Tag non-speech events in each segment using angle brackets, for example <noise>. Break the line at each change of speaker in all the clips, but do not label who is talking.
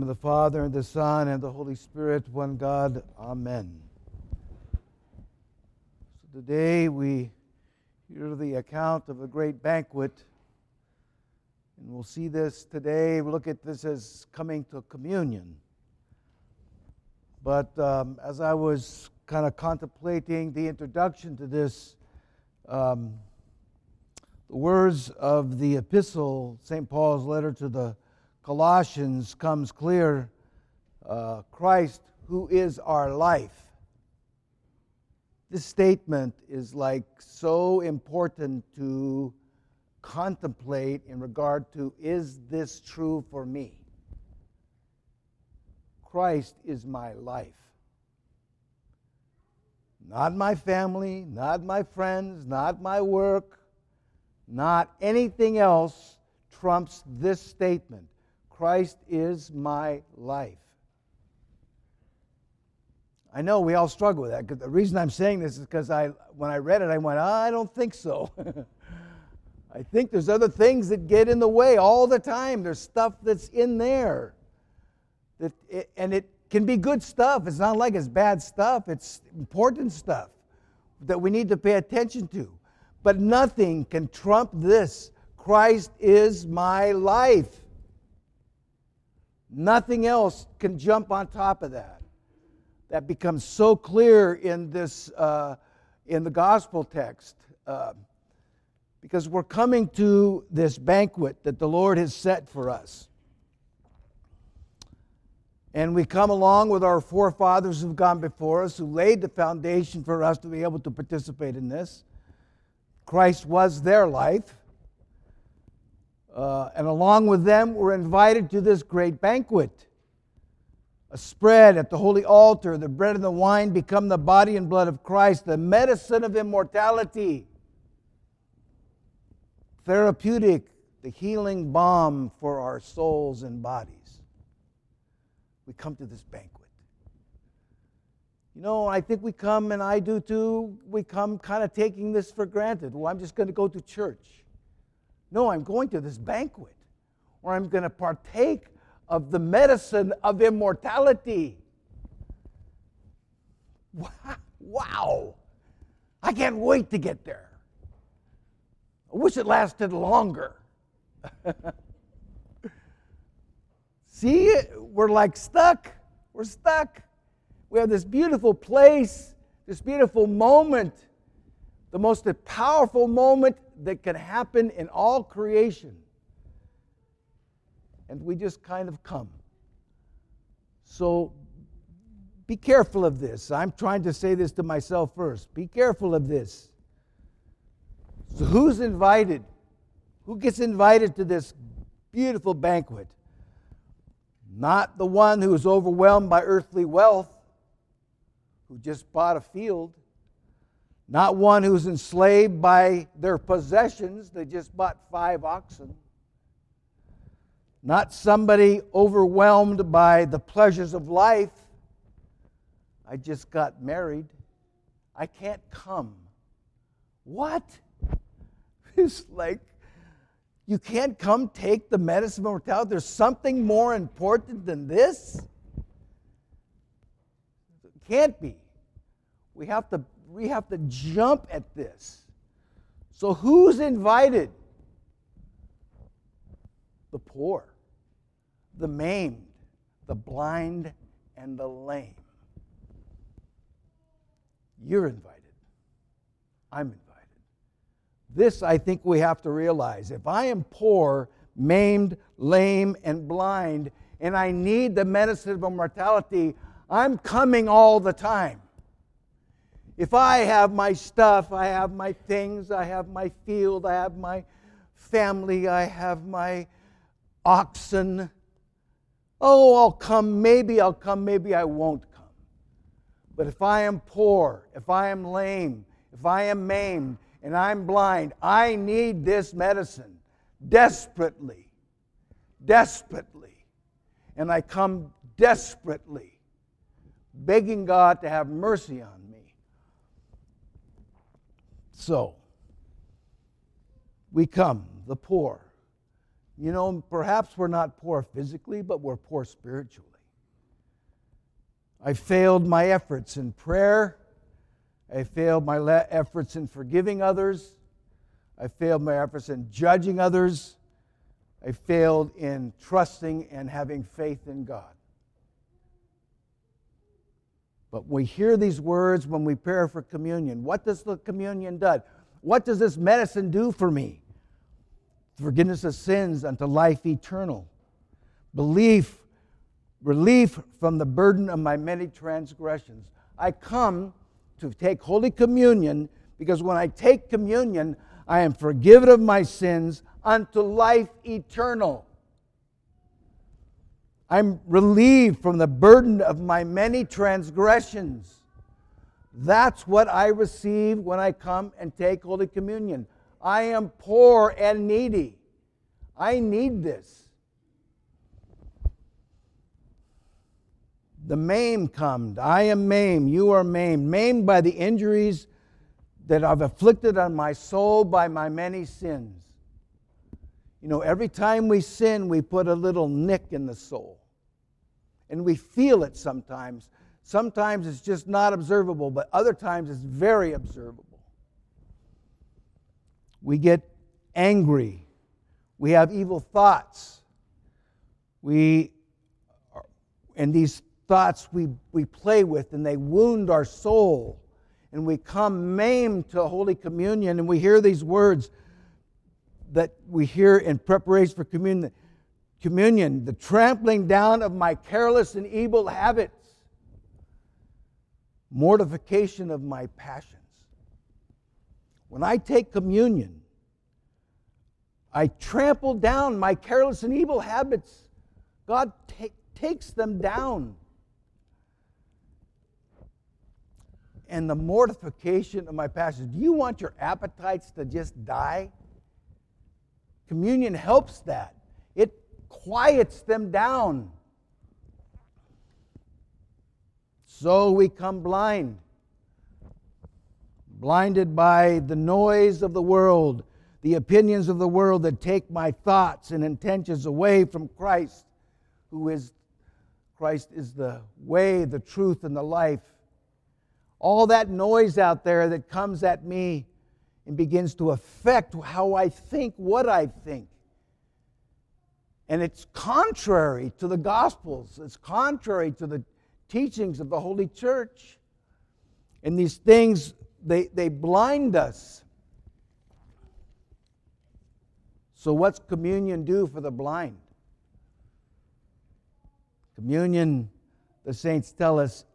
of the Father, and the Son, and the Holy Spirit, one God. Amen. So today we hear the account of a great banquet. And we'll see this today. we look at this as coming to communion. But um, as I was kind of contemplating the introduction to this, um, the words of the epistle, St. Paul's letter to the Colossians, comes clear uh, Christ, who is our life. This statement is like so important to contemplate in regard to is this true for me? Christ is my life. Not my family, not my friends, not my work, not anything else trumps this statement Christ is my life. I know we all struggle with that. The reason I'm saying this is because I, when I read it, I went, I don't think so. <laughs> I think there's other things that get in the way all the time. There's stuff that's in there. That it, and it can be good stuff. It's not like it's bad stuff, it's important stuff that we need to pay attention to. But nothing can trump this Christ is my life. Nothing else can jump on top of that. That becomes so clear in this uh, in the gospel text. Uh, because we're coming to this banquet that the Lord has set for us. And we come along with our forefathers who've gone before us, who laid the foundation for us to be able to participate in this. Christ was their life. Uh, and along with them, we're invited to this great banquet. A spread at the holy altar, the bread and the wine become the body and blood of Christ, the medicine of immortality, therapeutic, the healing balm for our souls and bodies. We come to this banquet. You know, I think we come, and I do too, we come kind of taking this for granted. Well, I'm just going to go to church. No, I'm going to this banquet where I'm going to partake of the medicine of immortality. Wow! I can't wait to get there. I wish it lasted longer. <laughs> See, we're like stuck. We're stuck. We have this beautiful place, this beautiful moment, the most powerful moment that can happen in all creation. And we just kind of come. So be careful of this. I'm trying to say this to myself first. Be careful of this. So, who's invited? Who gets invited to this beautiful banquet? Not the one who is overwhelmed by earthly wealth, who just bought a field. Not one who's enslaved by their possessions, they just bought five oxen. Not somebody overwhelmed by the pleasures of life. I just got married. I can't come. What? <laughs> It's like, you can't come take the medicine of mortality? There's something more important than this? It can't be. We have to we have to jump at this. So, who's invited? The poor, the maimed, the blind, and the lame. You're invited. I'm invited. This, I think, we have to realize. If I am poor, maimed, lame, and blind, and I need the medicine of immortality, I'm coming all the time. If I have my stuff, I have my things, I have my field, I have my family, I have my oxen. Oh, I'll come, maybe I'll come, maybe I won't come. But if I am poor, if I am lame, if I am maimed, and I'm blind, I need this medicine desperately, desperately. And I come desperately, begging God to have mercy on me. So, we come, the poor, You know, perhaps we're not poor physically, but we're poor spiritually. I failed my efforts in prayer. I failed my efforts in forgiving others. I failed my efforts in judging others. I failed in trusting and having faith in God. But we hear these words when we pray for communion. What does the communion do? What does this medicine do for me? Forgiveness of sins unto life eternal. Belief, relief from the burden of my many transgressions. I come to take Holy Communion because when I take communion, I am forgiven of my sins unto life eternal. I'm relieved from the burden of my many transgressions. That's what I receive when I come and take Holy Communion. I am poor and needy. I need this. The maimed come. I am maimed. You are maimed. Maimed by the injuries that I've afflicted on my soul by my many sins. You know, every time we sin, we put a little nick in the soul. And we feel it sometimes. Sometimes it's just not observable, but other times it's very observable. We get angry. We have evil thoughts. We, and these thoughts we, we play with and they wound our soul. And we come maimed to Holy Communion and we hear these words that we hear in preparation for communion communion, the trampling down of my careless and evil habits, mortification of my passions. When I take communion, I trample down my careless and evil habits. God ta- takes them down. And the mortification of my passions. Do you want your appetites to just die? Communion helps that quiets them down. So we come blind, blinded by the noise of the world, the opinions of the world that take my thoughts and intentions away from Christ, who is Christ is the way, the truth, and the life. All that noise out there that comes at me and begins to affect how I think, what I think. And it's contrary to the Gospels, it's contrary to the teachings of the Holy Church. And these things, they, they blind us. So, what's communion do for the blind? Communion, the saints tell us,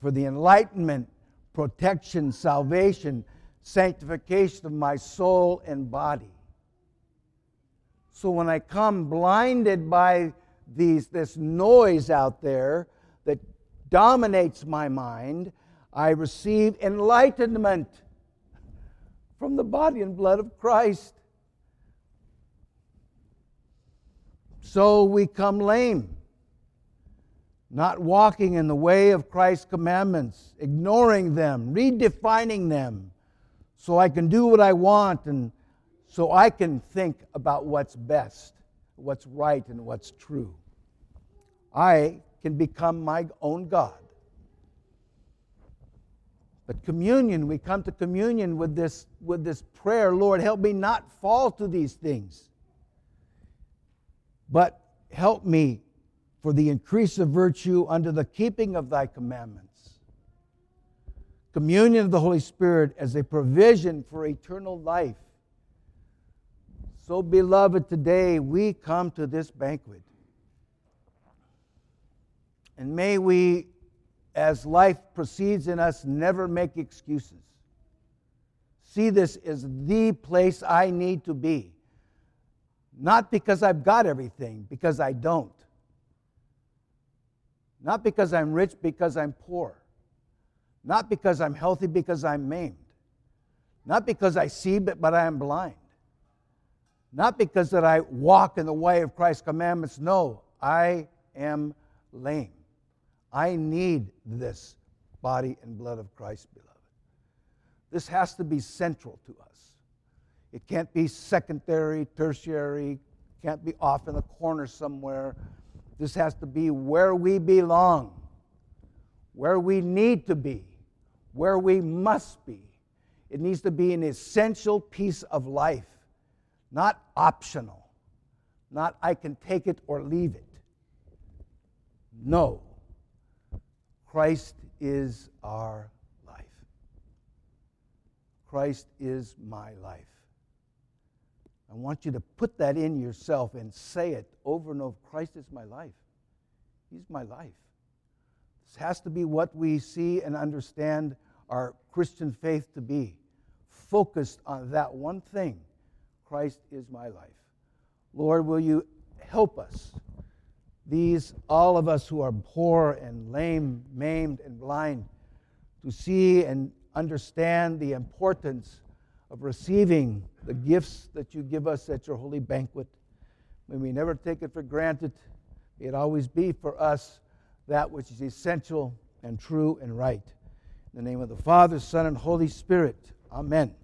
for the enlightenment, protection, salvation, sanctification of my soul and body. So when I come blinded by these, this noise out there that dominates my mind, I receive enlightenment from the body and blood of Christ. So we come lame, not walking in the way of Christ's commandments, ignoring them, redefining them, so I can do what I want and so I can think about what's best, what's right, and what's true. I can become my own God. But communion, we come to communion with this, with this prayer Lord, help me not fall to these things, but help me for the increase of virtue under the keeping of thy commandments. Communion of the Holy Spirit as a provision for eternal life so, beloved, today we come to this banquet. And may we, as life proceeds in us, never make excuses. See this as the place I need to be. Not because I've got everything, because I don't. Not because I'm rich, because I'm poor. Not because I'm healthy, because I'm maimed. Not because I see, but, but I am blind. Not because that I walk in the way of Christ's commandments. No, I am lame. I need this body and blood of Christ, beloved. This has to be central to us. It can't be secondary, tertiary, Can't be off in the corner somewhere. This has to be where we belong, where we need to be, where we must be. It needs to be an essential piece of life, not optional, not I can take it or leave it. No. Christ is our life. Christ is my life. I want you to put that in yourself and say it over and over Christ is my life. He's my life. This has to be what we see and understand our Christian faith to be. Focused on that one thing Christ is my life. Lord, will you help us, these, all of us who are poor and lame, maimed, and blind, to see and understand the importance of receiving the gifts that you give us at your holy banquet. May we never take it for granted. May it always be for us that which is essential and true and right. In the name of the Father, Son, and Holy Spirit. Amen.